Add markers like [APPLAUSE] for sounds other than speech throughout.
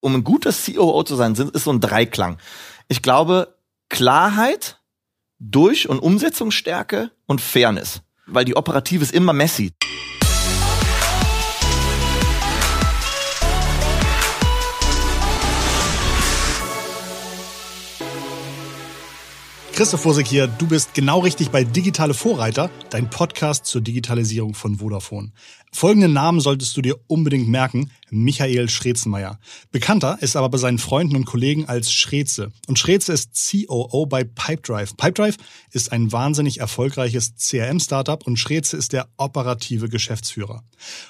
um ein guter COO zu sein, ist so ein Dreiklang. Ich glaube, Klarheit, Durch- und Umsetzungsstärke und Fairness. Weil die Operative ist immer messy. Christoph Wosig hier, du bist genau richtig bei Digitale Vorreiter, dein Podcast zur Digitalisierung von Vodafone. Folgenden Namen solltest du dir unbedingt merken. Michael Schrezenmeier. Bekannter ist aber bei seinen Freunden und Kollegen als Schreze. Und Schreze ist COO bei Pipedrive. Pipedrive ist ein wahnsinnig erfolgreiches CRM-Startup und Schreze ist der operative Geschäftsführer.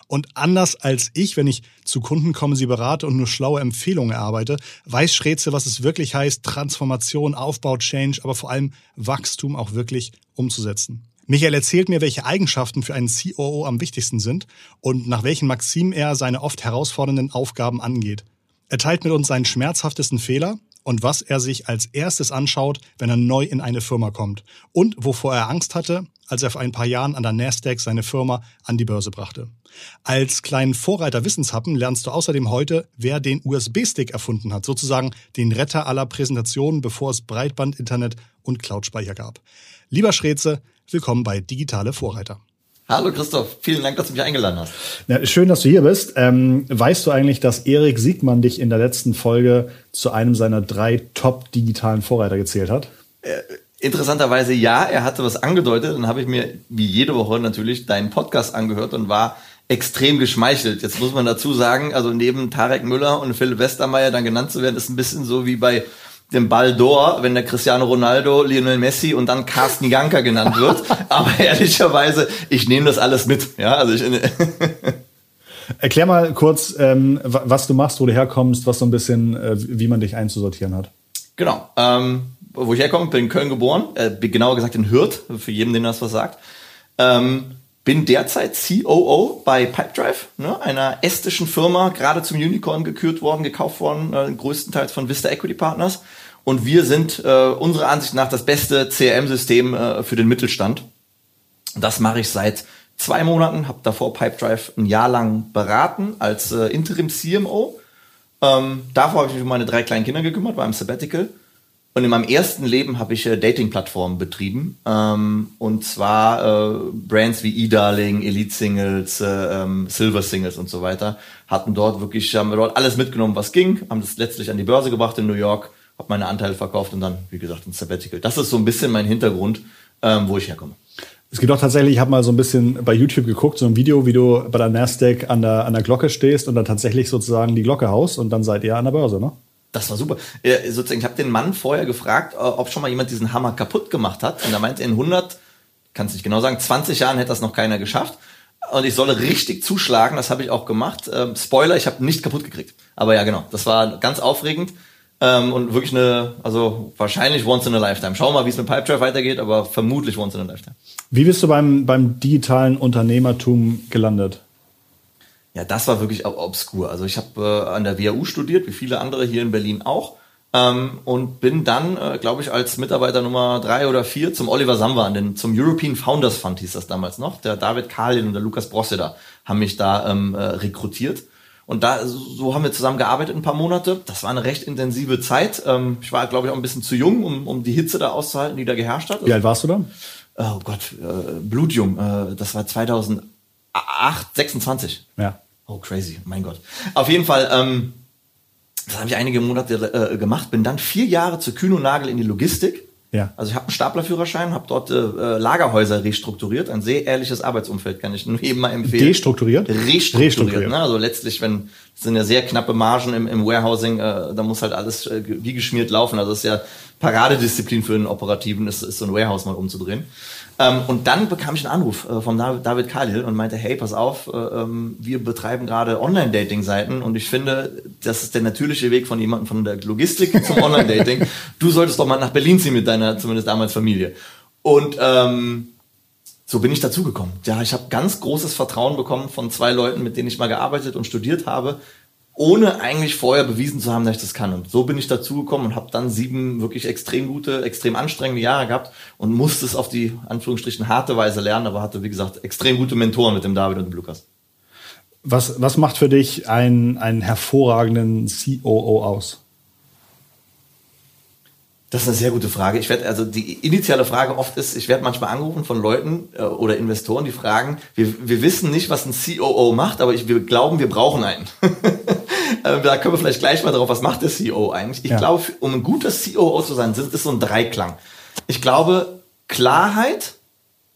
Und anders als ich, wenn ich zu Kunden komme, sie berate und nur schlaue Empfehlungen erarbeite, weiß Schreze, was es wirklich heißt, Transformation, Aufbau, Change, aber vor allem Wachstum auch wirklich umzusetzen. Michael erzählt mir, welche Eigenschaften für einen COO am wichtigsten sind und nach welchen Maximen er seine oft herausfordernden Aufgaben angeht. Er teilt mit uns seinen schmerzhaftesten Fehler und was er sich als erstes anschaut, wenn er neu in eine Firma kommt und wovor er Angst hatte, als er vor ein paar Jahren an der Nasdaq seine Firma an die Börse brachte. Als kleinen Vorreiter Wissenshappen lernst du außerdem heute, wer den USB-Stick erfunden hat, sozusagen den Retter aller Präsentationen, bevor es Breitband, Internet und Cloud-Speicher gab. Lieber Schreze, Willkommen bei Digitale Vorreiter. Hallo Christoph, vielen Dank, dass du mich eingeladen hast. Ja, schön, dass du hier bist. Ähm, weißt du eigentlich, dass Erik Siegmann dich in der letzten Folge zu einem seiner drei top digitalen Vorreiter gezählt hat? Äh, interessanterweise ja, er hatte was angedeutet. Dann habe ich mir wie jede Woche natürlich deinen Podcast angehört und war extrem geschmeichelt. Jetzt muss man dazu sagen, also neben Tarek Müller und Philipp Westermeier dann genannt zu werden, ist ein bisschen so wie bei dem Ball d'Or, wenn der Cristiano Ronaldo, Lionel Messi und dann Carsten Janka genannt wird. [LAUGHS] Aber ehrlicherweise, ich nehme das alles mit. Ja, also ich [LAUGHS] Erklär mal kurz, ähm, was du machst, wo du herkommst, was so ein bisschen, äh, wie man dich einzusortieren hat. Genau. Ähm, wo ich herkomme, bin in Köln geboren, äh, genauer gesagt in Hürth, für jeden, den das was sagt. Ähm, bin derzeit COO bei Pipedrive, ne, einer estischen Firma, gerade zum Unicorn gekürt worden, gekauft worden, äh, größtenteils von Vista Equity Partners. Und wir sind äh, unserer Ansicht nach das beste CRM-System äh, für den Mittelstand. Das mache ich seit zwei Monaten, habe davor Pipedrive ein Jahr lang beraten als äh, Interim CMO. Ähm, davor habe ich mich um meine drei kleinen Kinder gekümmert, war im Sabbatical. Und in meinem ersten Leben habe ich äh, Dating-Plattformen betrieben. Ähm, und zwar äh, Brands wie eDarling, Elite Singles, äh, ähm, Silver Singles und so weiter. Hatten dort wirklich, haben dort alles mitgenommen, was ging, haben das letztlich an die Börse gebracht in New York habe meine Anteile verkauft und dann, wie gesagt, ein Sabbatical. Das ist so ein bisschen mein Hintergrund, ähm, wo ich herkomme. Es gibt auch tatsächlich, ich habe mal so ein bisschen bei YouTube geguckt, so ein Video, wie du bei der Nasdaq an der, an der Glocke stehst und dann tatsächlich sozusagen die Glocke haust und dann seid ihr an der Börse, ne? Das war super. Äh, sozusagen, ich habe den Mann vorher gefragt, äh, ob schon mal jemand diesen Hammer kaputt gemacht hat. Und er meinte, in 100, kann es nicht genau sagen, 20 Jahren hätte das noch keiner geschafft. Und ich solle richtig zuschlagen, das habe ich auch gemacht. Ähm, Spoiler, ich habe nicht kaputt gekriegt. Aber ja, genau, das war ganz aufregend. Ähm, und wirklich eine, also wahrscheinlich once in a lifetime. Schauen wir mal, wie es mit Pipedrive weitergeht, aber vermutlich once in a lifetime. Wie bist du beim, beim digitalen Unternehmertum gelandet? Ja, das war wirklich obskur. Also ich habe äh, an der WHU studiert, wie viele andere hier in Berlin auch. Ähm, und bin dann, äh, glaube ich, als Mitarbeiter Nummer drei oder vier zum Oliver Samba, an den, zum European Founders Fund hieß das damals noch. Der David Kahlin und der Lukas Brosseder haben mich da ähm, äh, rekrutiert. Und da, so haben wir zusammen gearbeitet ein paar Monate. Das war eine recht intensive Zeit. Ähm, ich war, glaube ich, auch ein bisschen zu jung, um, um die Hitze da auszuhalten, die da geherrscht hat. Wie alt warst du da? Oh Gott, äh, blutjung. Äh, das war 2008, 26. Ja. Oh, crazy, mein Gott. Auf jeden Fall, ähm, das habe ich einige Monate äh, gemacht, bin dann vier Jahre zu Kühn und Nagel in die Logistik ja. Also ich habe einen Staplerführerschein, habe dort äh, Lagerhäuser restrukturiert, ein sehr ehrliches Arbeitsumfeld, kann ich nur jedem mal empfehlen. Destrukturiert? Restrukturiert. Restrukturiert. Ne? Also letztlich, wenn sind ja sehr knappe Margen im, im Warehousing, äh, da muss halt alles äh, wie geschmiert laufen. Also das ist ja Paradedisziplin für einen Operativen, ist, ist so ein Warehouse mal umzudrehen. Ähm, und dann bekam ich einen Anruf äh, vom David Khalil und meinte, hey, pass auf, äh, ähm, wir betreiben gerade Online-Dating-Seiten und ich finde, das ist der natürliche Weg von jemandem von der Logistik zum [LAUGHS] Online-Dating. du solltest doch mal nach Berlin ziehen mit deiner, zumindest damals Familie. Und ähm, so bin ich dazugekommen. Ja, ich habe ganz großes Vertrauen bekommen von zwei Leuten, mit denen ich mal gearbeitet und studiert habe, ohne eigentlich vorher bewiesen zu haben, dass ich das kann. Und so bin ich dazugekommen und habe dann sieben wirklich extrem gute, extrem anstrengende Jahre gehabt und musste es auf die Anführungsstrichen harte Weise lernen, aber hatte, wie gesagt, extrem gute Mentoren mit dem David und dem Lukas. Was, was macht für dich einen, einen hervorragenden COO aus? Das ist eine sehr gute Frage. Ich werde also die initiale Frage oft ist, ich werde manchmal angerufen von Leuten äh, oder Investoren, die fragen, wir, wir wissen nicht, was ein COO macht, aber ich, wir glauben, wir brauchen einen. [LAUGHS] da können wir vielleicht gleich mal drauf, was macht der CEO eigentlich? Ich ja. glaube, um ein guter COO zu sein, ist so ein Dreiklang. Ich glaube, Klarheit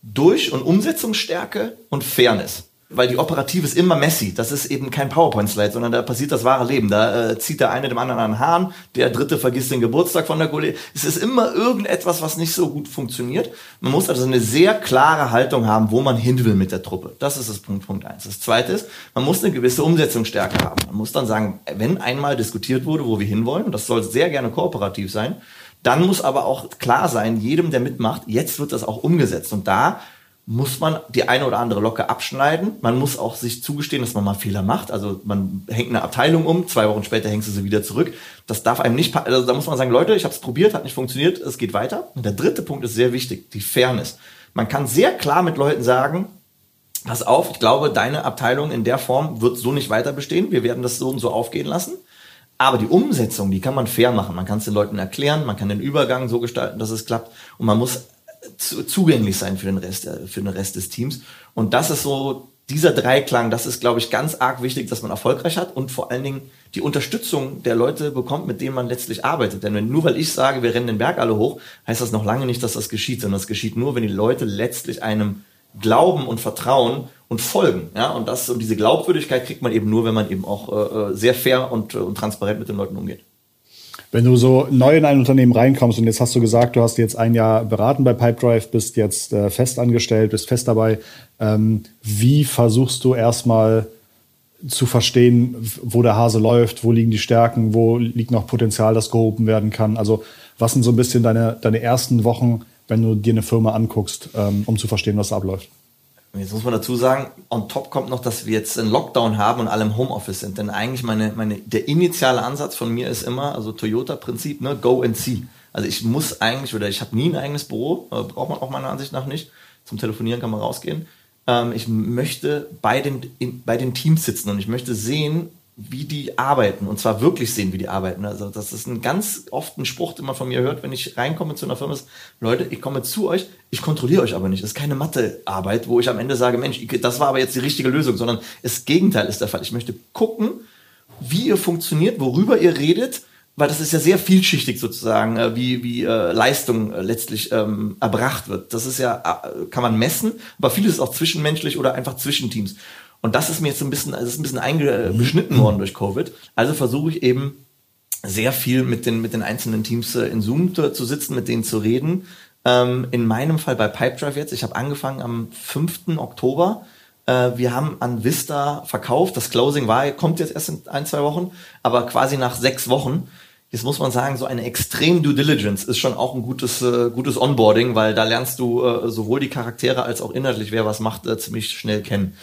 durch und Umsetzungsstärke und Fairness weil die Operative ist immer messy. Das ist eben kein PowerPoint-Slide, sondern da passiert das wahre Leben. Da äh, zieht der eine dem anderen an den Haaren, der dritte vergisst den Geburtstag von der Kollegin. Es ist immer irgendetwas, was nicht so gut funktioniert. Man muss also eine sehr klare Haltung haben, wo man hin will mit der Truppe. Das ist das Punkt, Punkt eins. Das zweite ist, man muss eine gewisse Umsetzungsstärke haben. Man muss dann sagen, wenn einmal diskutiert wurde, wo wir hinwollen, und das soll sehr gerne kooperativ sein, dann muss aber auch klar sein, jedem, der mitmacht, jetzt wird das auch umgesetzt. Und da muss man die eine oder andere Locke abschneiden. Man muss auch sich zugestehen, dass man mal Fehler macht. Also man hängt eine Abteilung um, zwei Wochen später hängst du sie wieder zurück. Das darf einem nicht, also da muss man sagen, Leute, ich habe es probiert, hat nicht funktioniert, es geht weiter. Und der dritte Punkt ist sehr wichtig, die Fairness. Man kann sehr klar mit Leuten sagen, pass auf, ich glaube, deine Abteilung in der Form wird so nicht weiter bestehen. Wir werden das so und so aufgehen lassen. Aber die Umsetzung, die kann man fair machen. Man kann es den Leuten erklären, man kann den Übergang so gestalten, dass es klappt. Und man muss zugänglich sein für den Rest, äh, für den Rest des Teams. Und das ist so dieser Dreiklang, das ist, glaube ich, ganz arg wichtig, dass man erfolgreich hat und vor allen Dingen die Unterstützung der Leute bekommt, mit denen man letztlich arbeitet. Denn wenn, nur weil ich sage, wir rennen den Berg alle hoch, heißt das noch lange nicht, dass das geschieht, sondern es geschieht nur, wenn die Leute letztlich einem glauben und vertrauen und folgen. Ja, und das und diese Glaubwürdigkeit kriegt man eben nur, wenn man eben auch äh, äh sehr fair und, äh, und transparent mit den Leuten umgeht. Wenn du so neu in ein Unternehmen reinkommst und jetzt hast du gesagt, du hast jetzt ein Jahr beraten bei Pipedrive, bist jetzt äh, fest angestellt, bist fest dabei, ähm, wie versuchst du erstmal zu verstehen, wo der Hase läuft, wo liegen die Stärken, wo liegt noch Potenzial, das gehoben werden kann? Also was sind so ein bisschen deine, deine ersten Wochen, wenn du dir eine Firma anguckst, ähm, um zu verstehen, was abläuft? Jetzt muss man dazu sagen, on top kommt noch, dass wir jetzt einen Lockdown haben und alle im Homeoffice sind. Denn eigentlich meine, meine, der initiale Ansatz von mir ist immer, also Toyota-Prinzip, ne, go and see. Also ich muss eigentlich, oder ich habe nie ein eigenes Büro, äh, braucht man auch meiner Ansicht nach nicht. Zum Telefonieren kann man rausgehen. Ähm, ich möchte bei den, in, bei den Teams sitzen und ich möchte sehen, wie die arbeiten und zwar wirklich sehen, wie die arbeiten. Also das ist ein ganz oft ein Spruch, den man von mir hört, wenn ich reinkomme zu einer Firma, ist, Leute, ich komme zu euch, ich kontrolliere euch aber nicht. Das ist keine Mathearbeit, wo ich am Ende sage, Mensch, das war aber jetzt die richtige Lösung, sondern das Gegenteil ist der Fall. Ich möchte gucken, wie ihr funktioniert, worüber ihr redet, weil das ist ja sehr vielschichtig sozusagen, äh, wie, wie äh, Leistung äh, letztlich ähm, erbracht wird. Das ist ja, äh, kann man messen, aber vieles ist auch zwischenmenschlich oder einfach zwischen Teams. Und das ist mir jetzt so ein bisschen, das ist ein bisschen eingeschnitten worden durch Covid. Also versuche ich eben sehr viel mit den, mit den einzelnen Teams äh, in Zoom zu, zu sitzen, mit denen zu reden. Ähm, in meinem Fall bei Pipedrive jetzt, ich habe angefangen am 5. Oktober. Äh, wir haben an Vista verkauft. Das Closing war, kommt jetzt erst in ein, zwei Wochen, aber quasi nach sechs Wochen. Jetzt muss man sagen, so eine extrem Due Diligence ist schon auch ein gutes, äh, gutes Onboarding, weil da lernst du äh, sowohl die Charaktere als auch inhaltlich, wer was macht, äh, ziemlich schnell kennen.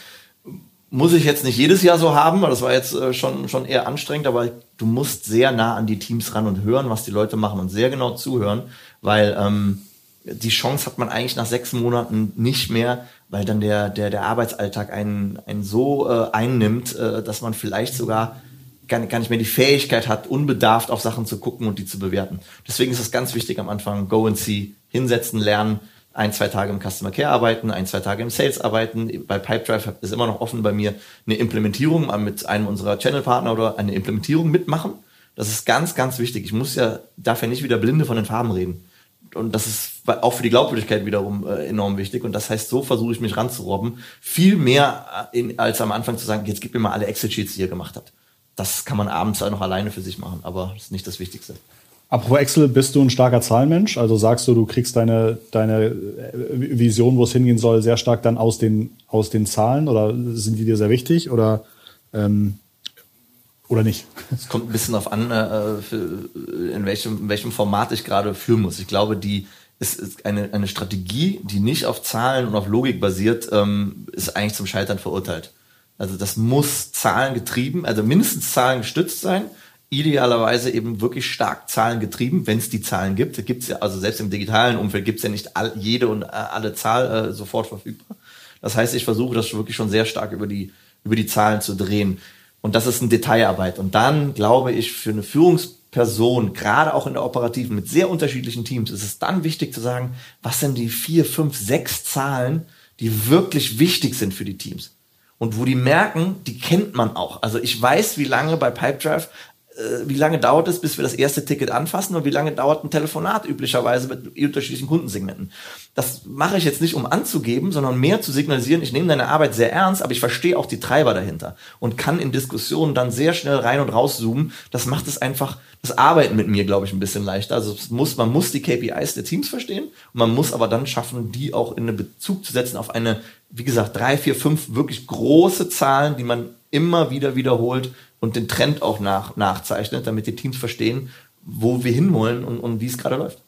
Muss ich jetzt nicht jedes Jahr so haben, weil das war jetzt äh, schon, schon eher anstrengend, aber du musst sehr nah an die Teams ran und hören, was die Leute machen und sehr genau zuhören, weil ähm, die Chance hat man eigentlich nach sechs Monaten nicht mehr, weil dann der, der, der Arbeitsalltag einen, einen so äh, einnimmt, äh, dass man vielleicht sogar gar nicht, gar nicht mehr die Fähigkeit hat, unbedarft auf Sachen zu gucken und die zu bewerten. Deswegen ist es ganz wichtig am Anfang, go and see, hinsetzen, lernen, ein, zwei Tage im Customer Care arbeiten, ein, zwei Tage im Sales arbeiten. Bei Pipedrive ist immer noch offen bei mir eine Implementierung mit einem unserer Channel-Partner oder eine Implementierung mitmachen. Das ist ganz, ganz wichtig. Ich muss ja, darf ja nicht wieder blinde von den Farben reden. Und das ist auch für die Glaubwürdigkeit wiederum äh, enorm wichtig. Und das heißt, so versuche ich mich ranzurobben. Viel mehr äh, in, als am Anfang zu sagen, jetzt gib mir mal alle Excel-Sheets, die ihr gemacht habt. Das kann man abends auch noch alleine für sich machen, aber das ist nicht das Wichtigste. Apropos Excel, bist du ein starker Zahlenmensch? Also sagst du, du kriegst deine, deine äh, Vision, wo es hingehen soll, sehr stark dann aus den, aus den Zahlen oder sind die dir sehr wichtig oder, ähm, oder nicht? Es kommt ein bisschen auf an, äh, für, in, welchem, in welchem Format ich gerade führen muss. Ich glaube, die ist, ist eine, eine Strategie, die nicht auf Zahlen und auf Logik basiert, ähm, ist eigentlich zum Scheitern verurteilt. Also das muss zahlengetrieben, also mindestens zahlengestützt sein idealerweise eben wirklich stark zahlengetrieben, wenn es die Zahlen gibt. Gibt es ja, also selbst im digitalen Umfeld gibt es ja nicht all, jede und äh, alle Zahl äh, sofort verfügbar. Das heißt, ich versuche das wirklich schon sehr stark über die über die Zahlen zu drehen. Und das ist eine Detailarbeit. Und dann glaube ich, für eine Führungsperson, gerade auch in der Operativen mit sehr unterschiedlichen Teams, ist es dann wichtig zu sagen, was sind die vier, fünf, sechs Zahlen, die wirklich wichtig sind für die Teams. Und wo die merken, die kennt man auch. Also ich weiß, wie lange bei Pipedrive wie lange dauert es, bis wir das erste Ticket anfassen und wie lange dauert ein Telefonat üblicherweise mit unterschiedlichen Kundensegmenten. Das mache ich jetzt nicht, um anzugeben, sondern mehr zu signalisieren, ich nehme deine Arbeit sehr ernst, aber ich verstehe auch die Treiber dahinter und kann in Diskussionen dann sehr schnell rein und rauszoomen. Das macht es einfach, das Arbeiten mit mir, glaube ich, ein bisschen leichter. Also muss, man muss die KPIs der Teams verstehen und man muss aber dann schaffen, die auch in einen Bezug zu setzen auf eine, wie gesagt, drei, vier, fünf wirklich große Zahlen, die man immer wieder wiederholt, und den Trend auch nach, nachzeichnet, damit die Teams verstehen, wo wir hinwollen und, und wie es gerade läuft.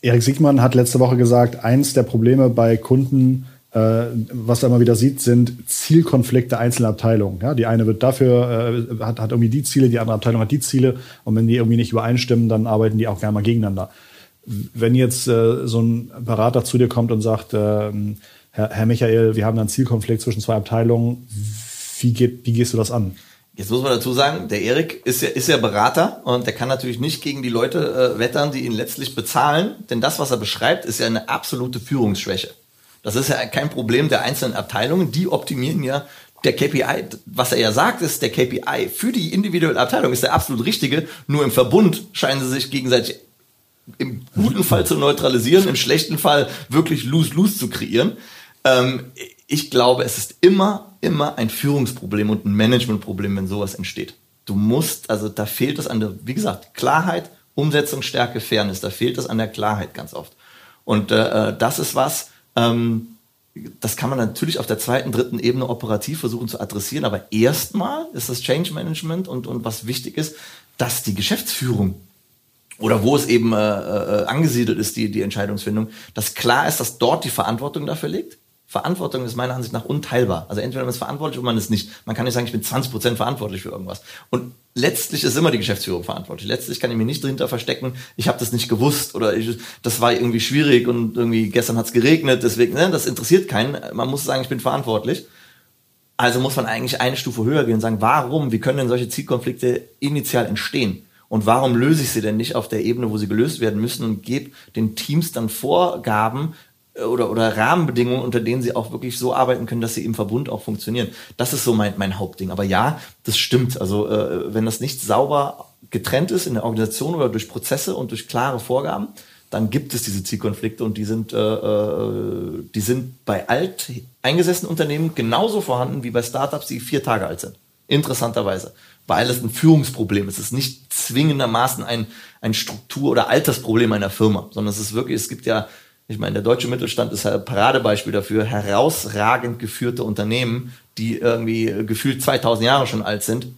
Erik Siegmann hat letzte Woche gesagt, eins der Probleme bei Kunden, äh, was er immer wieder sieht, sind Zielkonflikte einzelner Abteilungen. Ja, die eine wird dafür, äh, hat, hat irgendwie die Ziele, die andere Abteilung hat die Ziele und wenn die irgendwie nicht übereinstimmen, dann arbeiten die auch gerne mal gegeneinander. Wenn jetzt äh, so ein Berater zu dir kommt und sagt, äh, Herr, Herr Michael, wir haben einen Zielkonflikt zwischen zwei Abteilungen, wie, geht, wie gehst du das an? Jetzt muss man dazu sagen, der Erik ist ja, ist ja Berater und der kann natürlich nicht gegen die Leute äh, wettern, die ihn letztlich bezahlen, denn das, was er beschreibt, ist ja eine absolute Führungsschwäche. Das ist ja kein Problem der einzelnen Abteilungen, die optimieren ja der KPI, was er ja sagt, ist der KPI für die individuelle Abteilung ist der absolut richtige, nur im Verbund scheinen sie sich gegenseitig im guten Fall zu neutralisieren, im schlechten Fall wirklich lose-lose zu kreieren. Ähm, ich glaube, es ist immer, immer ein Führungsproblem und ein Managementproblem, wenn sowas entsteht. Du musst, also da fehlt es an der, wie gesagt, Klarheit, Umsetzungsstärke, Fairness, da fehlt es an der Klarheit ganz oft. Und äh, äh, das ist was, ähm, das kann man natürlich auf der zweiten, dritten Ebene operativ versuchen zu adressieren, aber erstmal ist das Change Management und, und was wichtig ist, dass die Geschäftsführung oder wo es eben äh, äh, angesiedelt ist, die, die Entscheidungsfindung, dass klar ist, dass dort die Verantwortung dafür liegt Verantwortung ist meiner Ansicht nach unteilbar. Also entweder man ist verantwortlich oder man ist nicht. Man kann nicht sagen, ich bin 20 Prozent verantwortlich für irgendwas. Und letztlich ist immer die Geschäftsführung verantwortlich. Letztlich kann ich mir nicht dahinter verstecken, ich habe das nicht gewusst oder ich, das war irgendwie schwierig und irgendwie gestern hat es geregnet, deswegen, ne, das interessiert keinen. Man muss sagen, ich bin verantwortlich. Also muss man eigentlich eine Stufe höher gehen und sagen, warum, wie können denn solche Zielkonflikte initial entstehen? Und warum löse ich sie denn nicht auf der Ebene, wo sie gelöst werden müssen und gebe den Teams dann Vorgaben, oder, oder Rahmenbedingungen, unter denen sie auch wirklich so arbeiten können, dass sie im Verbund auch funktionieren. Das ist so mein, mein Hauptding. Aber ja, das stimmt. Also äh, wenn das nicht sauber getrennt ist in der Organisation oder durch Prozesse und durch klare Vorgaben, dann gibt es diese Zielkonflikte und die sind, äh, äh die sind bei alt eingesessenen Unternehmen genauso vorhanden wie bei Startups, die vier Tage alt sind. Interessanterweise. Weil es ein Führungsproblem ist. Es ist nicht zwingendermaßen ein, ein Struktur- oder Altersproblem einer Firma, sondern es ist wirklich, es gibt ja ich meine, der deutsche Mittelstand ist ein Paradebeispiel dafür, herausragend geführte Unternehmen, die irgendwie gefühlt 2000 Jahre schon alt sind.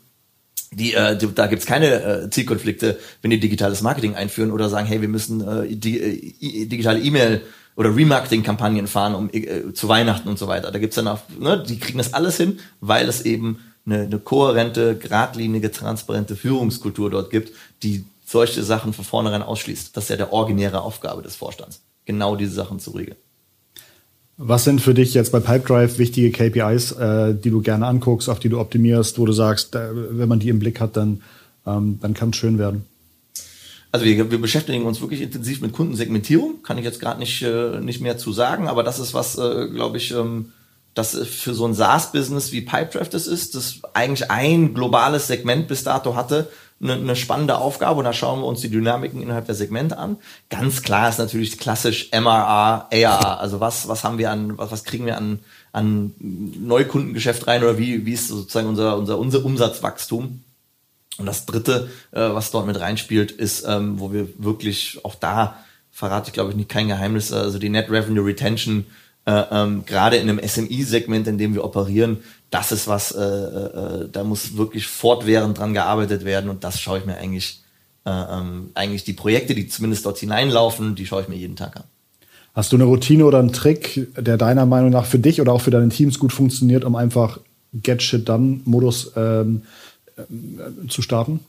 Die, äh, die, da gibt's keine äh, Zielkonflikte, wenn die digitales Marketing einführen oder sagen, hey, wir müssen äh, die, äh, digitale E-Mail oder Remarketing-Kampagnen fahren um äh, zu Weihnachten und so weiter. Da gibt's dann auch, ne, die kriegen das alles hin, weil es eben eine, eine kohärente, geradlinige, transparente Führungskultur dort gibt, die solche Sachen von vornherein ausschließt. Das ist ja der originäre Aufgabe des Vorstands genau diese Sachen zu regeln. Was sind für dich jetzt bei Pipedrive wichtige KPIs, äh, die du gerne anguckst, auf die du optimierst, wo du sagst, äh, wenn man die im Blick hat, dann, ähm, dann kann es schön werden? Also wir, wir beschäftigen uns wirklich intensiv mit Kundensegmentierung, kann ich jetzt gerade nicht, äh, nicht mehr zu sagen, aber das ist was, äh, glaube ich, ähm, das für so ein SaaS-Business wie Pipedrive das ist, das eigentlich ein globales Segment bis dato hatte, eine, eine spannende Aufgabe und da schauen wir uns die Dynamiken innerhalb der Segmente an. Ganz klar ist natürlich klassisch MRA, ARA, also was, was haben wir an, was, was kriegen wir an, an Neukundengeschäft rein oder wie, wie ist sozusagen unser, unser, unser Umsatzwachstum? Und das dritte, äh, was dort mit reinspielt, ist, ähm, wo wir wirklich auch da verrate ich glaube ich nicht kein Geheimnis, also die Net Revenue Retention äh, ähm, gerade in einem SMI-Segment, in dem wir operieren, das ist was, äh, äh, da muss wirklich fortwährend dran gearbeitet werden und das schaue ich mir eigentlich, äh, ähm, eigentlich die Projekte, die zumindest dort hineinlaufen, die schaue ich mir jeden Tag an. Hast du eine Routine oder einen Trick, der deiner Meinung nach für dich oder auch für deine Teams gut funktioniert, um einfach Get Shit Done Modus ähm, äh, zu starten?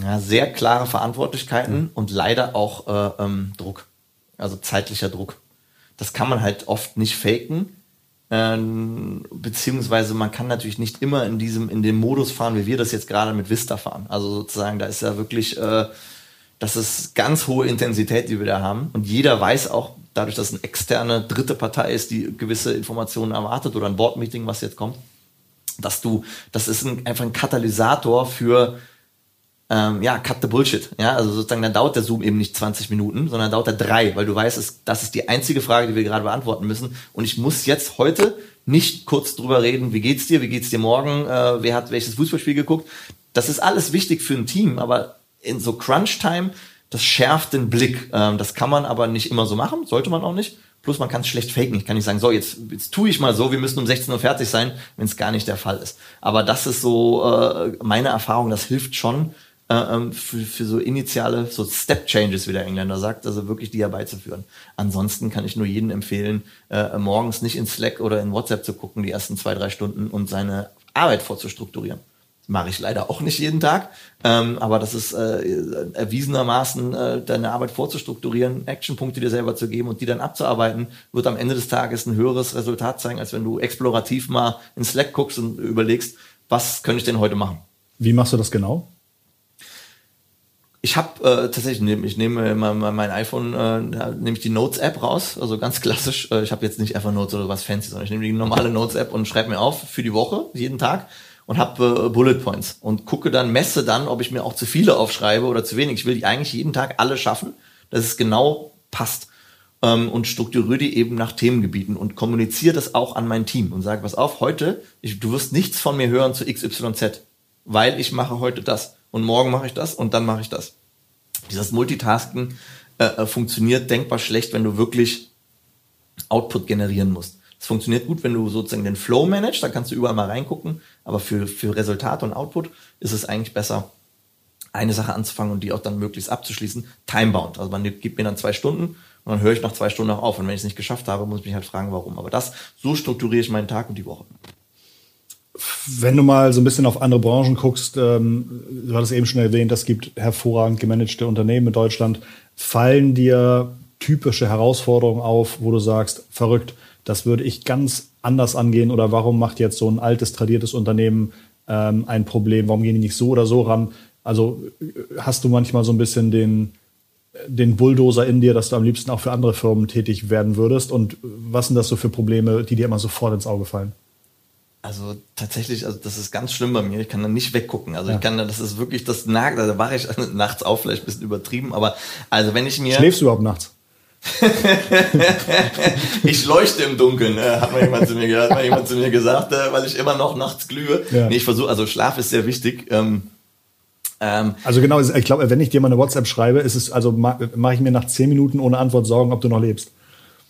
Ja, sehr klare Verantwortlichkeiten mhm. und leider auch äh, ähm, Druck, also zeitlicher Druck. Das kann man halt oft nicht faken Ähm, beziehungsweise man kann natürlich nicht immer in diesem, in dem Modus fahren, wie wir das jetzt gerade mit Vista fahren. Also sozusagen, da ist ja wirklich, äh, das ist ganz hohe Intensität, die wir da haben. Und jeder weiß auch, dadurch, dass eine externe dritte Partei ist, die gewisse Informationen erwartet oder ein Board-Meeting, was jetzt kommt, dass du, das ist ein, einfach ein Katalysator für ähm, ja, cut the bullshit. Ja, also sozusagen, dann dauert der Zoom eben nicht 20 Minuten, sondern dauert er drei, weil du weißt, das ist die einzige Frage, die wir gerade beantworten müssen. Und ich muss jetzt heute nicht kurz drüber reden, wie geht's dir, wie geht's dir morgen, äh, wer hat welches Fußballspiel geguckt. Das ist alles wichtig für ein Team, aber in so Crunch-Time, das schärft den Blick. Ähm, das kann man aber nicht immer so machen, sollte man auch nicht. Plus man kann es schlecht faken. Ich kann nicht sagen, so, jetzt, jetzt tue ich mal so, wir müssen um 16 Uhr fertig sein, wenn es gar nicht der Fall ist. Aber das ist so äh, meine Erfahrung, das hilft schon, ähm, für, für so initiale, so Step Changes, wie der Engländer sagt, also wirklich die herbeizuführen. Ansonsten kann ich nur jedem empfehlen, äh, morgens nicht in Slack oder in WhatsApp zu gucken, die ersten zwei, drei Stunden und seine Arbeit vorzustrukturieren. Das mache ich leider auch nicht jeden Tag, ähm, aber das ist äh, erwiesenermaßen äh, deine Arbeit vorzustrukturieren, Actionpunkte dir selber zu geben und die dann abzuarbeiten, wird am Ende des Tages ein höheres Resultat zeigen, als wenn du explorativ mal in Slack guckst und überlegst, was könnte ich denn heute machen. Wie machst du das genau? Ich habe äh, tatsächlich, ich nehme mein, mein iPhone, äh, nehme ich die Notes-App raus, also ganz klassisch. Äh, ich habe jetzt nicht einfach Notes oder was fancy, sondern ich nehme die normale [LAUGHS] Notes-App und schreibe mir auf für die Woche, jeden Tag und habe äh, Bullet Points und gucke dann, messe dann, ob ich mir auch zu viele aufschreibe oder zu wenig. Ich will die eigentlich jeden Tag alle schaffen, dass es genau passt ähm, und strukturiere die eben nach Themengebieten und kommuniziere das auch an mein Team und sage, was auf, heute, ich, du wirst nichts von mir hören zu XYZ, weil ich mache heute das und morgen mache ich das und dann mache ich das. Dieses Multitasking äh, äh, funktioniert denkbar schlecht, wenn du wirklich Output generieren musst. Es funktioniert gut, wenn du sozusagen den Flow managst, da kannst du überall mal reingucken, aber für, für Resultate und Output ist es eigentlich besser, eine Sache anzufangen und die auch dann möglichst abzuschließen. Timebound. Also man gibt mir dann zwei Stunden und dann höre ich nach zwei Stunden auch auf. Und wenn ich es nicht geschafft habe, muss ich mich halt fragen, warum. Aber das, so strukturiere ich meinen Tag und die Woche. Wenn du mal so ein bisschen auf andere Branchen guckst, ähm, du hattest eben schon erwähnt, es gibt hervorragend gemanagte Unternehmen in Deutschland. Fallen dir typische Herausforderungen auf, wo du sagst, verrückt, das würde ich ganz anders angehen oder warum macht jetzt so ein altes, tradiertes Unternehmen ähm, ein Problem, warum gehen die nicht so oder so ran? Also hast du manchmal so ein bisschen den, den Bulldozer in dir, dass du am liebsten auch für andere Firmen tätig werden würdest und was sind das so für Probleme, die dir immer sofort ins Auge fallen? Also tatsächlich, also das ist ganz schlimm bei mir. Ich kann da nicht weggucken. Also ja. ich kann da, das ist wirklich das nagt. Also da wache ich [LAUGHS] nachts auf, vielleicht ein bisschen übertrieben, aber also wenn ich mir. Schläfst du überhaupt nachts? [LAUGHS] ich leuchte im Dunkeln, äh, hat mal jemand zu mir, hat mal jemand zu mir gesagt, äh, weil ich immer noch nachts glühe. Ja. Nee, ich versuche, also Schlaf ist sehr wichtig. Ähm, ähm, also genau, ich glaube, wenn ich dir mal eine WhatsApp schreibe, ist es, also mache mach ich mir nach zehn Minuten ohne Antwort Sorgen, ob du noch lebst.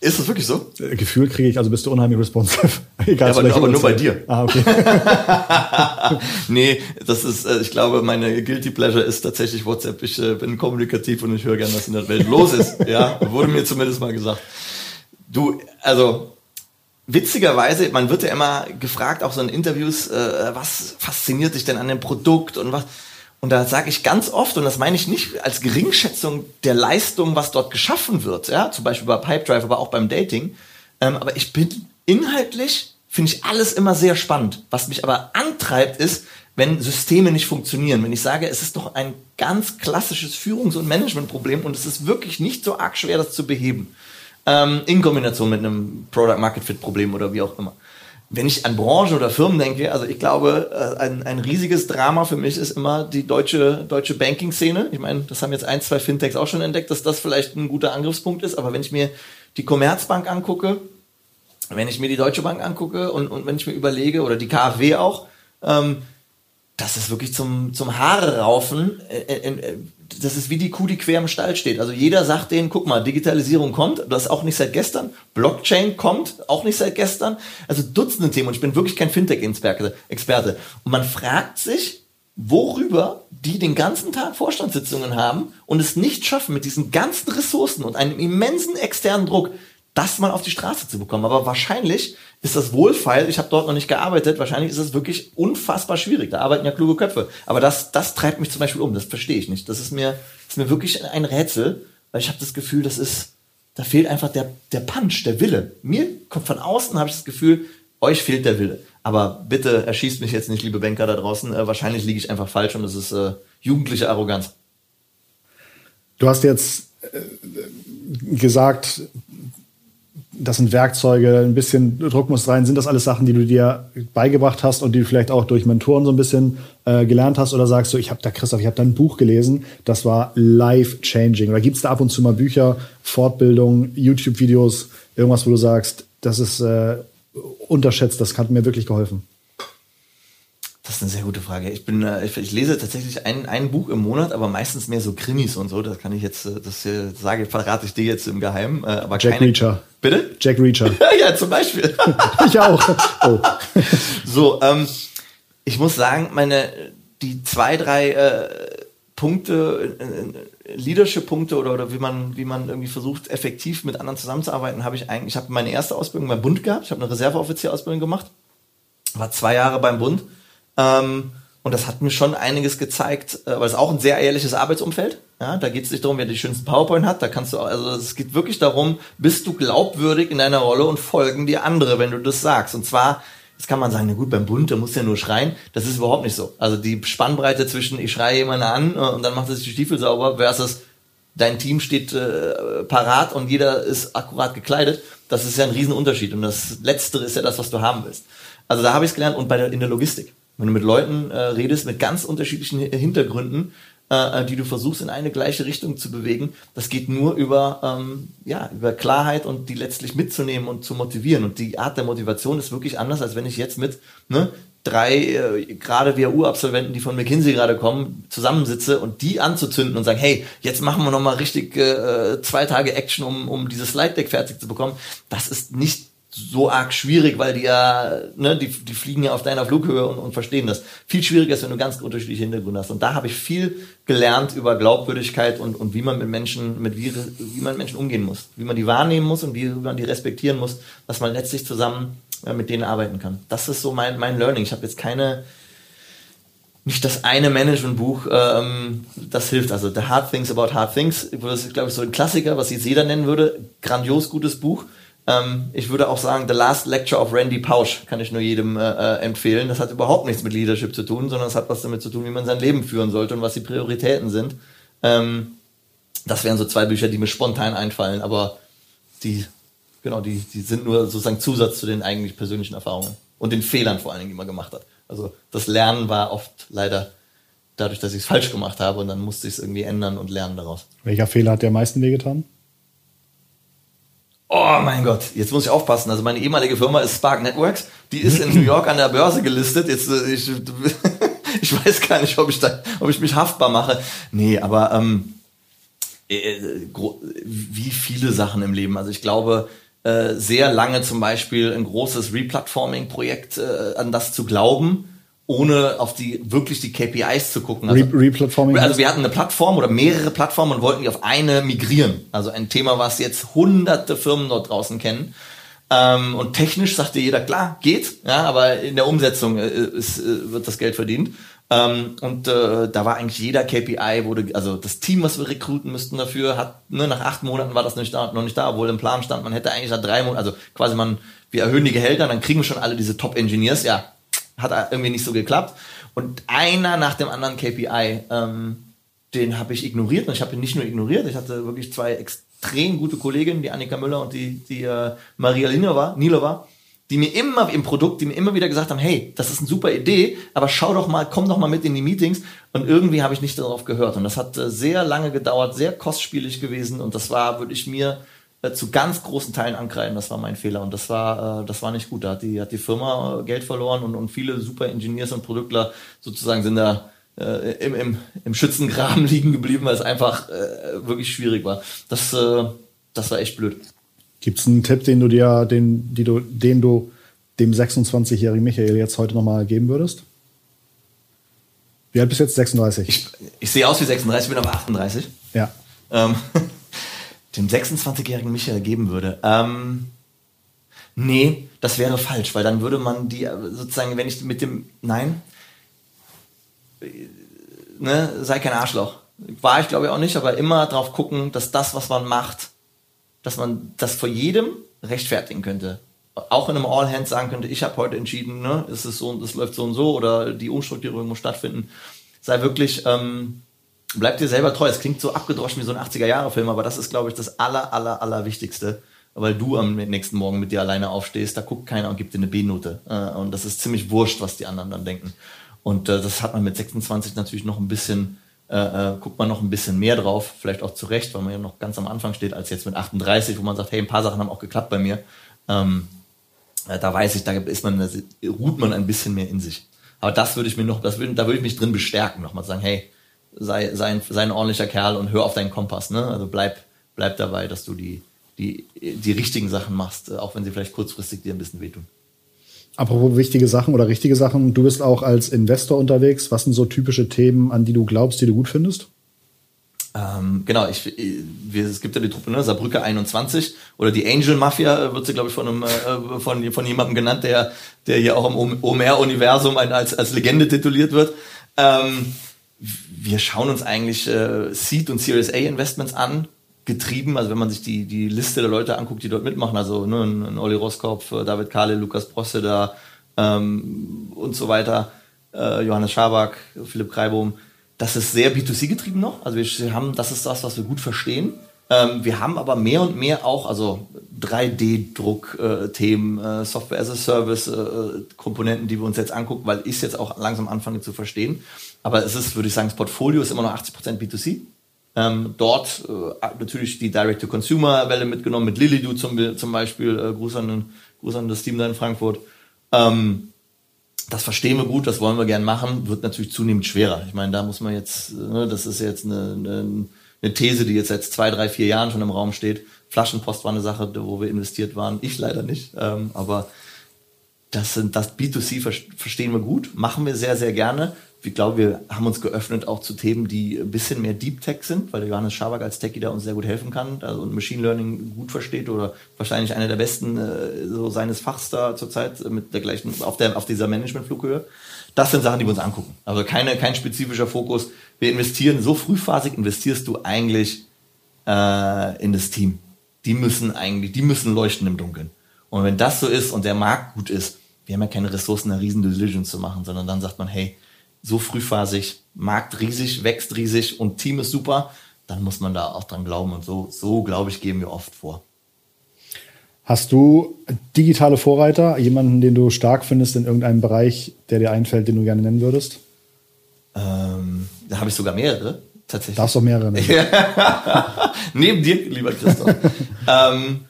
Ist das wirklich so? Äh, Gefühl kriege ich, also bist du unheimlich responsive. [LAUGHS] Egal, ja, aber, aber nur bei dir. Ah, okay. [LAUGHS] [LAUGHS] nee, das ist, äh, ich glaube, meine Guilty Pleasure ist tatsächlich WhatsApp. Ich äh, bin kommunikativ und ich höre gerne, was in der Welt los ist. Ja, wurde mir zumindest mal gesagt. Du, also witzigerweise, man wird ja immer gefragt, auch so in Interviews, was fasziniert dich denn an dem Produkt und was und da sage ich ganz oft, und das meine ich nicht als Geringschätzung der Leistung, was dort geschaffen wird, ja, zum Beispiel bei Pipedrive, aber auch beim Dating. Ähm, aber ich bin inhaltlich, finde ich alles immer sehr spannend. Was mich aber antreibt, ist, wenn Systeme nicht funktionieren. Wenn ich sage, es ist doch ein ganz klassisches Führungs- und Managementproblem und es ist wirklich nicht so arg schwer, das zu beheben. Ähm, in Kombination mit einem Product Market Fit Problem oder wie auch immer wenn ich an Branchen oder Firmen denke, also ich glaube, äh, ein, ein riesiges Drama für mich ist immer die deutsche, deutsche Banking-Szene. Ich meine, das haben jetzt ein, zwei Fintechs auch schon entdeckt, dass das vielleicht ein guter Angriffspunkt ist. Aber wenn ich mir die Commerzbank angucke, wenn ich mir die Deutsche Bank angucke und, und wenn ich mir überlege, oder die KfW auch, ähm, das ist wirklich zum, zum Haare raufen. Äh, äh, äh das ist wie die Kuh, die quer im Stall steht. Also jeder sagt denen, guck mal, Digitalisierung kommt, das auch nicht seit gestern. Blockchain kommt, auch nicht seit gestern. Also Dutzende Themen und ich bin wirklich kein Fintech-Experte. Und man fragt sich, worüber die den ganzen Tag Vorstandssitzungen haben und es nicht schaffen, mit diesen ganzen Ressourcen und einem immensen externen Druck das mal auf die Straße zu bekommen. Aber wahrscheinlich ist das wohlfeil. Ich habe dort noch nicht gearbeitet. Wahrscheinlich ist es wirklich unfassbar schwierig. Da arbeiten ja kluge Köpfe. Aber das, das treibt mich zum Beispiel um. Das verstehe ich nicht. Das ist mir, ist mir wirklich ein Rätsel, weil ich habe das Gefühl, das ist, da fehlt einfach der, der Punch, der Wille. Mir kommt von außen, habe ich das Gefühl, Euch fehlt der Wille. Aber bitte erschießt mich jetzt nicht, liebe Banker da draußen. Äh, wahrscheinlich liege ich einfach falsch und es ist äh, jugendliche Arroganz. Du hast jetzt äh, gesagt, das sind Werkzeuge, ein bisschen Druck muss rein. Sind das alles Sachen, die du dir beigebracht hast und die du vielleicht auch durch Mentoren so ein bisschen äh, gelernt hast? Oder sagst du, ich habe da, Christoph, ich habe da ein Buch gelesen, das war life-changing? Oder gibt es da ab und zu mal Bücher, Fortbildungen, YouTube-Videos, irgendwas, wo du sagst, das ist äh, unterschätzt, das hat mir wirklich geholfen? Das ist eine sehr gute Frage. Ich bin, äh, ich, ich, lese tatsächlich ein, ein Buch im Monat, aber meistens mehr so Krimis und so. Das kann ich jetzt, äh, das sage, verrate ich dir jetzt im Geheimen. Äh, aber Jack keine, Reacher. Bitte? Jack Reacher. [LAUGHS] ja, zum Beispiel. [LAUGHS] ich auch. Oh. [LAUGHS] So, ähm, ich muss sagen, meine die zwei, drei äh, Punkte, äh, Leadership-Punkte oder, oder wie man, wie man irgendwie versucht, effektiv mit anderen zusammenzuarbeiten, habe ich eigentlich, ich habe meine erste Ausbildung beim Bund gehabt, ich habe eine Reserveoffizierausbildung gemacht, war zwei Jahre beim Bund ähm, und das hat mir schon einiges gezeigt, äh, weil es auch ein sehr ehrliches Arbeitsumfeld. Ja, da geht es nicht darum, wer die schönsten PowerPoint hat. Da kannst du, also es geht wirklich darum, bist du glaubwürdig in deiner Rolle und folgen dir andere, wenn du das sagst. Und zwar, jetzt kann man sagen, na gut, beim Bund, da muss ja nur schreien. Das ist überhaupt nicht so. Also die Spannbreite zwischen, ich schreie jemanden an äh, und dann macht er sich die Stiefel sauber, versus dein Team steht äh, parat und jeder ist akkurat gekleidet. Das ist ja ein Riesenunterschied. Und das Letztere ist ja das, was du haben willst. Also da habe ich es gelernt und bei der, in der Logistik. Wenn du mit Leuten äh, redest mit ganz unterschiedlichen Hintergründen, äh, die du versuchst in eine gleiche Richtung zu bewegen, das geht nur über, ähm, ja, über Klarheit und die letztlich mitzunehmen und zu motivieren. Und die Art der Motivation ist wirklich anders, als wenn ich jetzt mit ne, drei äh, gerade WHU-Absolventen, die von McKinsey gerade kommen, zusammensitze und die anzuzünden und sagen, hey, jetzt machen wir nochmal richtig äh, zwei Tage Action, um, um dieses Slide Deck fertig zu bekommen. Das ist nicht so arg schwierig, weil die ja, ne, die, die fliegen ja auf deiner Flughöhe und, und verstehen das. Viel schwieriger ist, wenn du ganz unterschiedliche Hintergründe hast. Und da habe ich viel gelernt über Glaubwürdigkeit und, und wie man mit Menschen, mit wie, wie man mit Menschen umgehen muss, wie man die wahrnehmen muss und wie man die respektieren muss, dass man letztlich zusammen äh, mit denen arbeiten kann. Das ist so mein, mein Learning. Ich habe jetzt keine, nicht das eine Managementbuch, ähm, das hilft. Also The Hard Things About Hard Things, das ist, glaube ich, so ein Klassiker, was jetzt jeder nennen würde. Grandios gutes Buch ähm, ich würde auch sagen, The Last Lecture of Randy Pausch kann ich nur jedem äh, äh, empfehlen. Das hat überhaupt nichts mit Leadership zu tun, sondern es hat was damit zu tun, wie man sein Leben führen sollte und was die Prioritäten sind. Ähm, das wären so zwei Bücher, die mir spontan einfallen, aber die, genau, die, die sind nur sozusagen Zusatz zu den eigentlich persönlichen Erfahrungen und den Fehlern vor allen Dingen, die man gemacht hat. Also das Lernen war oft leider dadurch, dass ich es falsch gemacht habe und dann musste ich es irgendwie ändern und lernen daraus. Welcher Fehler hat dir am meisten wehgetan? Oh mein Gott, jetzt muss ich aufpassen. Also meine ehemalige Firma ist Spark Networks. Die ist in New York an der Börse gelistet. Jetzt äh, ich, [LAUGHS] ich weiß gar nicht, ob ich da, ob ich mich haftbar mache. Nee, aber ähm, äh, wie viele Sachen im Leben. Also ich glaube, äh, sehr lange zum Beispiel ein großes Replatforming-Projekt äh, an das zu glauben ohne auf die wirklich die KPIs zu gucken. Also, Replatforming. Also wir hatten eine Plattform oder mehrere Plattformen und wollten die auf eine migrieren. Also ein Thema, was jetzt hunderte Firmen dort draußen kennen. Ähm, und technisch sagte jeder, klar, geht, ja, aber in der Umsetzung äh, ist, äh, wird das Geld verdient. Ähm, und äh, da war eigentlich jeder KPI, wurde, also das Team, was wir rekruten müssten dafür, hat, ne, nach acht Monaten war das nicht da, noch nicht da, obwohl im Plan stand, man hätte eigentlich nach drei Monaten, also quasi man, wir erhöhen die Gehälter, dann kriegen wir schon alle diese Top-Engineers, ja, hat irgendwie nicht so geklappt. Und einer nach dem anderen KPI, ähm, den habe ich ignoriert. Und ich habe ihn nicht nur ignoriert, ich hatte wirklich zwei extrem gute Kolleginnen, die Annika Müller und die, die äh, Maria Linova, Nilova, die mir immer im Produkt, die mir immer wieder gesagt haben, hey, das ist eine super Idee, aber schau doch mal, komm doch mal mit in die Meetings. Und irgendwie habe ich nicht darauf gehört. Und das hat äh, sehr lange gedauert, sehr kostspielig gewesen. Und das war, würde ich mir zu ganz großen Teilen ankreiden. Das war mein Fehler und das war, äh, das war nicht gut. Da hat die, hat die Firma äh, Geld verloren und, und viele super Engineers und Produktler sozusagen sind da äh, im, im, im Schützengraben [LAUGHS] liegen geblieben, weil es einfach äh, wirklich schwierig war. Das, äh, das war echt blöd. Gibt es einen Tipp, den du dir, den, die du, den du dem 26-jährigen Michael jetzt heute nochmal geben würdest? Wie alt bist du jetzt? 36? Ich, ich sehe aus wie 36, bin aber 38. Ja. Ähm, [LAUGHS] dem 26-jährigen Michael geben würde? Ähm, nee, das wäre falsch, weil dann würde man die sozusagen, wenn ich mit dem, nein, ne, sei kein Arschloch. War ich glaube ich auch nicht, aber immer drauf gucken, dass das, was man macht, dass man das vor jedem rechtfertigen könnte. auch in einem All Hands sagen könnte, ich habe heute entschieden, ne, ist es so und es läuft so und so oder die Umstrukturierung muss stattfinden. Sei wirklich, ähm, bleib dir selber treu. Es klingt so abgedroschen wie so ein 80er-Jahre-Film, aber das ist, glaube ich, das aller, aller, aller Wichtigste. Weil du am nächsten Morgen mit dir alleine aufstehst, da guckt keiner und gibt dir eine B-Note. Äh, und das ist ziemlich wurscht, was die anderen dann denken. Und äh, das hat man mit 26 natürlich noch ein bisschen, äh, äh, guckt man noch ein bisschen mehr drauf, vielleicht auch zurecht, weil man ja noch ganz am Anfang steht, als jetzt mit 38, wo man sagt, hey, ein paar Sachen haben auch geklappt bei mir. Ähm, äh, da weiß ich, da ist man, ruht man ein bisschen mehr in sich. Aber das würde ich mir noch, das würde, da würde ich mich drin bestärken, nochmal sagen, hey, sei, sei, ein, sei ein ordentlicher Kerl und hör auf deinen Kompass, ne? Also bleib, bleib dabei, dass du die, die, die richtigen Sachen machst, äh, auch wenn sie vielleicht kurzfristig dir ein bisschen wehtun. Apropos wichtige Sachen oder richtige Sachen, du bist auch als Investor unterwegs. Was sind so typische Themen, an die du glaubst, die du gut findest? Ähm, genau, ich, wir, es gibt ja die Truppe, ne, Saarbrücke 21 oder die Angel Mafia wird sie, glaube ich, von, einem, äh, von, von jemandem genannt, der, der hier auch im OMR-Universum als, als Legende tituliert wird. Ähm, wir schauen uns eigentlich äh, Seed und Series A Investments an, getrieben, also wenn man sich die, die Liste der Leute anguckt, die dort mitmachen, also ne, ein Olli Roskopf, äh, David Kahle, Lukas Brosseder ähm, und so weiter, äh, Johannes Schaback, Philipp Kreibohm, das ist sehr B2C getrieben noch. Also wir haben, das ist das, was wir gut verstehen. Ähm, wir haben aber mehr und mehr auch, also 3D-Druck-Themen, äh, Software as a Service-Komponenten, äh, die wir uns jetzt angucken, weil ich es jetzt auch langsam anfange zu verstehen. Aber es ist, würde ich sagen, das Portfolio ist immer noch 80% B2C. Ähm, dort äh, natürlich die Direct-to-Consumer-Welle mitgenommen, mit Lilidu zum, zum Beispiel, äh, Gruß, an, Gruß an das Team da in Frankfurt. Ähm, das verstehen wir gut, das wollen wir gern machen, wird natürlich zunehmend schwerer. Ich meine, da muss man jetzt, ne, das ist jetzt eine, eine, eine These, die jetzt seit zwei, drei, vier Jahren schon im Raum steht. Flaschenpost war eine Sache, wo wir investiert waren. Ich leider nicht, ähm, aber das sind das B2C verstehen wir gut, machen wir sehr, sehr gerne ich glaube, wir haben uns geöffnet auch zu Themen, die ein bisschen mehr Deep Tech sind, weil der Johannes Schaback als Techie da uns sehr gut helfen kann also und Machine Learning gut versteht oder wahrscheinlich einer der besten äh, so seines Fachs da zurzeit mit der gleichen auf der auf dieser Management-Flughöhe. Das sind Sachen, die wir uns angucken. Also keine kein spezifischer Fokus. Wir investieren so frühphasig investierst du eigentlich äh, in das Team. Die müssen eigentlich, die müssen leuchten im Dunkeln. Und wenn das so ist und der Markt gut ist, wir haben ja keine Ressourcen, eine riesen Diligence zu machen, sondern dann sagt man, hey, so frühphasig, Markt riesig, wächst riesig und Team ist super, dann muss man da auch dran glauben. Und so, so glaube ich, gehen wir oft vor. Hast du digitale Vorreiter, jemanden, den du stark findest in irgendeinem Bereich, der dir einfällt, den du gerne nennen würdest? Ähm, da habe ich sogar mehrere, tatsächlich. Darfst du mehrere nennen. [LAUGHS] Neben dir, lieber Christoph. [LAUGHS] ähm,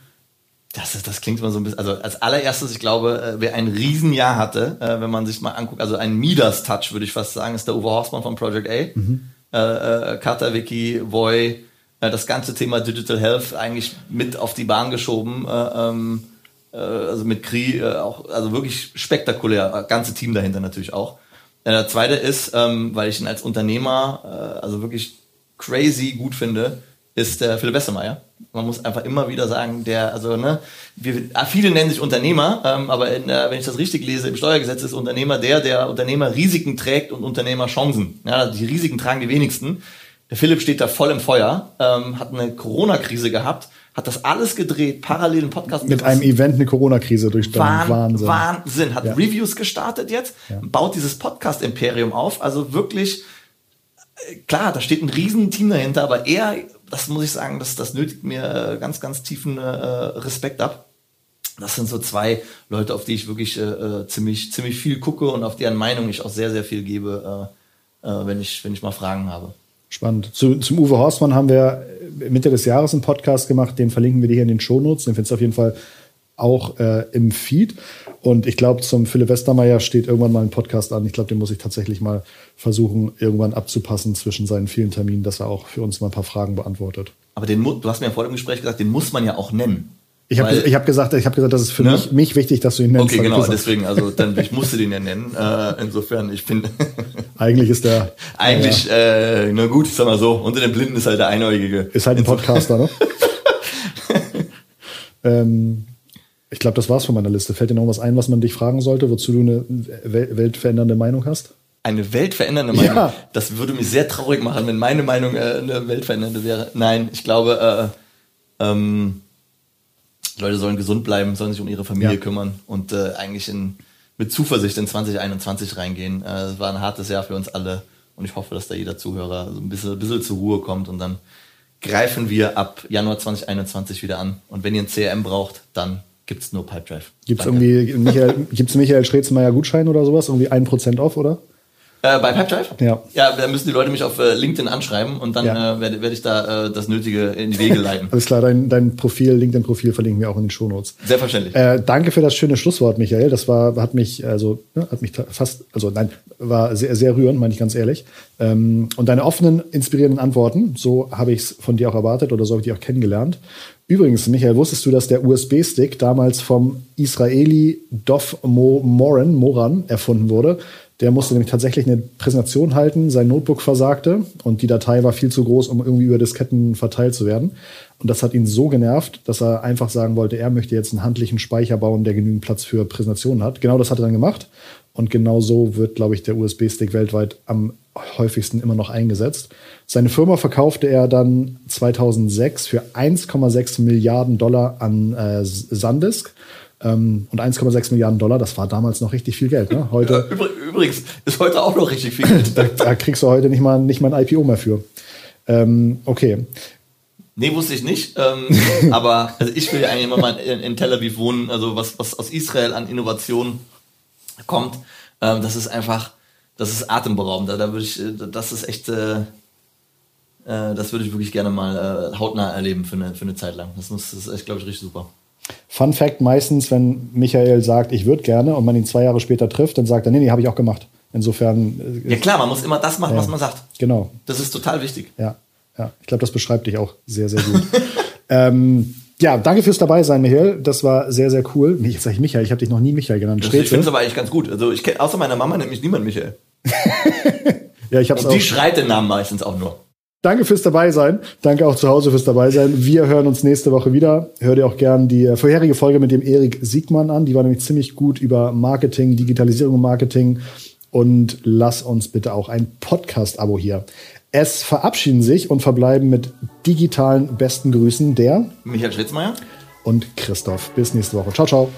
das, ist, das klingt immer so ein bisschen, also als allererstes, ich glaube, äh, wer ein Riesenjahr hatte, äh, wenn man sich mal anguckt, also ein Midas-Touch, würde ich fast sagen, ist der Uwe Horstmann von Project A. Mhm. Äh, äh, Katawiki, Voy, das ganze Thema Digital Health eigentlich mit auf die Bahn geschoben. Äh, ähm, äh, also mit Kri auch, also wirklich spektakulär, ganze Team dahinter natürlich auch. Äh, der zweite ist, ähm, weil ich ihn als Unternehmer äh, also wirklich crazy gut finde, ist der Philipp Westermeier. Man muss einfach immer wieder sagen, der, also, ne, wir, ah, viele nennen sich Unternehmer, ähm, aber in, äh, wenn ich das richtig lese, im Steuergesetz ist Unternehmer der, der Unternehmer Risiken trägt und Unternehmer Chancen. Ja, die Risiken tragen die wenigsten. Der Philipp steht da voll im Feuer, ähm, hat eine Corona-Krise gehabt, hat das alles gedreht, parallel einen Podcast. Mit einem Event eine Corona-Krise durchstanden. Wahnsinn. Wahnsinn. Hat ja. Reviews gestartet jetzt, ja. baut dieses Podcast-Imperium auf. Also wirklich, äh, klar, da steht ein Riesenteam dahinter, aber er das muss ich sagen, das, das nötigt mir ganz, ganz tiefen äh, Respekt ab. Das sind so zwei Leute, auf die ich wirklich äh, äh, ziemlich, ziemlich viel gucke und auf deren Meinung ich auch sehr, sehr viel gebe, äh, äh, wenn, ich, wenn ich mal Fragen habe. Spannend. Zu, zum Uwe Horstmann haben wir Mitte des Jahres einen Podcast gemacht, den verlinken wir dir hier in den Shownotes. Den findest du auf jeden Fall auch äh, im Feed. Und ich glaube, zum Philipp Westermeier steht irgendwann mal ein Podcast an. Ich glaube, den muss ich tatsächlich mal versuchen, irgendwann abzupassen zwischen seinen vielen Terminen, dass er auch für uns mal ein paar Fragen beantwortet. Aber den, du hast mir ja vor dem Gespräch gesagt, den muss man ja auch nennen. Ich habe ich hab gesagt, ich habe gesagt, das ist für ne? mich, mich wichtig, dass du ihn nennst. Okay, genau, deswegen, also dann ich musste den ja nennen. Äh, insofern, ich finde. [LAUGHS] Eigentlich ist der. Eigentlich, ja. äh, na gut, sag mal so, unter den Blinden ist halt der Einäugige. Ist halt ein Podcaster, ne? [LAUGHS] ähm, ich glaube, das war's von meiner Liste. Fällt dir noch was ein, was man dich fragen sollte, wozu du eine weltverändernde Meinung hast? Eine weltverändernde Meinung? Ja. Das würde mich sehr traurig machen, wenn meine Meinung äh, eine weltverändernde wäre. Nein, ich glaube, äh, ähm, Die Leute sollen gesund bleiben, sollen sich um ihre Familie Ja. kümmern und äh, eigentlich in, mit Zuversicht in 2021 reingehen. Äh, Es war ein hartes Jahr für uns alle und ich hoffe, dass da jeder Zuhörer so ein bisschen, ein bisschen zur Ruhe kommt und dann greifen wir ab Januar 2021 wieder an. Und wenn ihr ein CRM braucht, dann gibt's nur Pipedrive. Gibt's Danke. irgendwie Michael, gibt's Michael Strezenmeier Gutschein oder sowas? Irgendwie 1% off, oder? Äh, bei Pipedrive? Ja. Ja, da müssen die Leute mich auf äh, LinkedIn anschreiben und dann Ja. äh, werde werd ich da äh, das Nötige in die Wege leiten. [LAUGHS] Alles klar, dein, dein Profil, LinkedIn-Profil verlinken wir auch in den Shownotes. Selbstverständlich. Äh, danke für das schöne Schlusswort, Michael. Das war, hat mich, also, ne, hat mich fast, also nein, war sehr, sehr rührend, meine ich ganz ehrlich. Ähm, und deine offenen, inspirierenden Antworten, so habe ich es von dir auch erwartet oder so habe ich dich auch kennengelernt. Übrigens, Michael, wusstest du, dass der USB-Stick damals vom Israeli Dov Mo Moran, Moran erfunden wurde? Der musste nämlich tatsächlich eine Präsentation halten, sein Notebook versagte und die Datei war viel zu groß, um irgendwie über Disketten verteilt zu werden. Und das hat ihn so genervt, dass er einfach sagen wollte, er möchte jetzt einen handlichen Speicher bauen, der genügend Platz für Präsentationen hat. Genau das hat er dann gemacht. Und genau so wird, glaube ich, der USB-Stick weltweit am häufigsten immer noch eingesetzt. Seine Firma verkaufte er dann 2006 für 1,6 Milliarden Dollar an äh, Sandisk. Ähm, und 1,6 Milliarden Dollar, das war damals noch richtig viel Geld. Ne? Heute, Übr übrigens ist heute auch noch richtig viel Geld. da, da kriegst du heute nicht mal, nicht mal ein IPO mehr für. Ähm, okay. Nee, wusste ich nicht. Ähm, [LAUGHS] aber also ich will ja eigentlich immer mal in, in Tel Aviv wohnen. Also was, was aus Israel an Innovation kommt, ähm, das ist einfach, das ist atemberaubend. Da, da würde ich, äh, das ist echt, äh, äh, das würde ich wirklich gerne mal äh, hautnah erleben für eine, für eine Zeit lang. Das, muss, das ist echt, glaube ich, richtig super. Fun Fact: meistens, wenn Michael sagt, ich würde gerne und man ihn zwei Jahre später trifft, dann sagt er, nee, nee, habe ich auch gemacht. Insofern, äh, Ja klar, man muss immer das machen, was man sagt. genau. Das ist total wichtig. Ja, ja. Ich glaube, das beschreibt dich auch sehr, sehr gut. [LAUGHS] ähm, ja, danke fürs dabei sein, Michael. Das war sehr, sehr cool. Nee, jetzt sage ich Michael, ich habe dich noch nie Michael genannt. Das, ich finde es aber eigentlich ganz gut. Also ich kenn, außer meiner Mama nennt mich niemand Michael. [LAUGHS] Ja, ich habe es Und auch. die schreit den Namen meistens auch nur. Danke fürs dabei sein. Danke auch zu Hause fürs dabei sein. Wir hören uns nächste Woche wieder. Hör dir auch gern die äh, vorherige Folge mit dem Erik Siegmann an. Die war nämlich ziemlich gut über Marketing, Digitalisierung und Marketing. Und lass uns bitte auch ein Podcast-Abo hier. Es verabschieden sich und verbleiben mit digitalen besten Grüßen der Michael Schritzmeier. und Christoph. Bis nächste Woche. Ciao, ciao.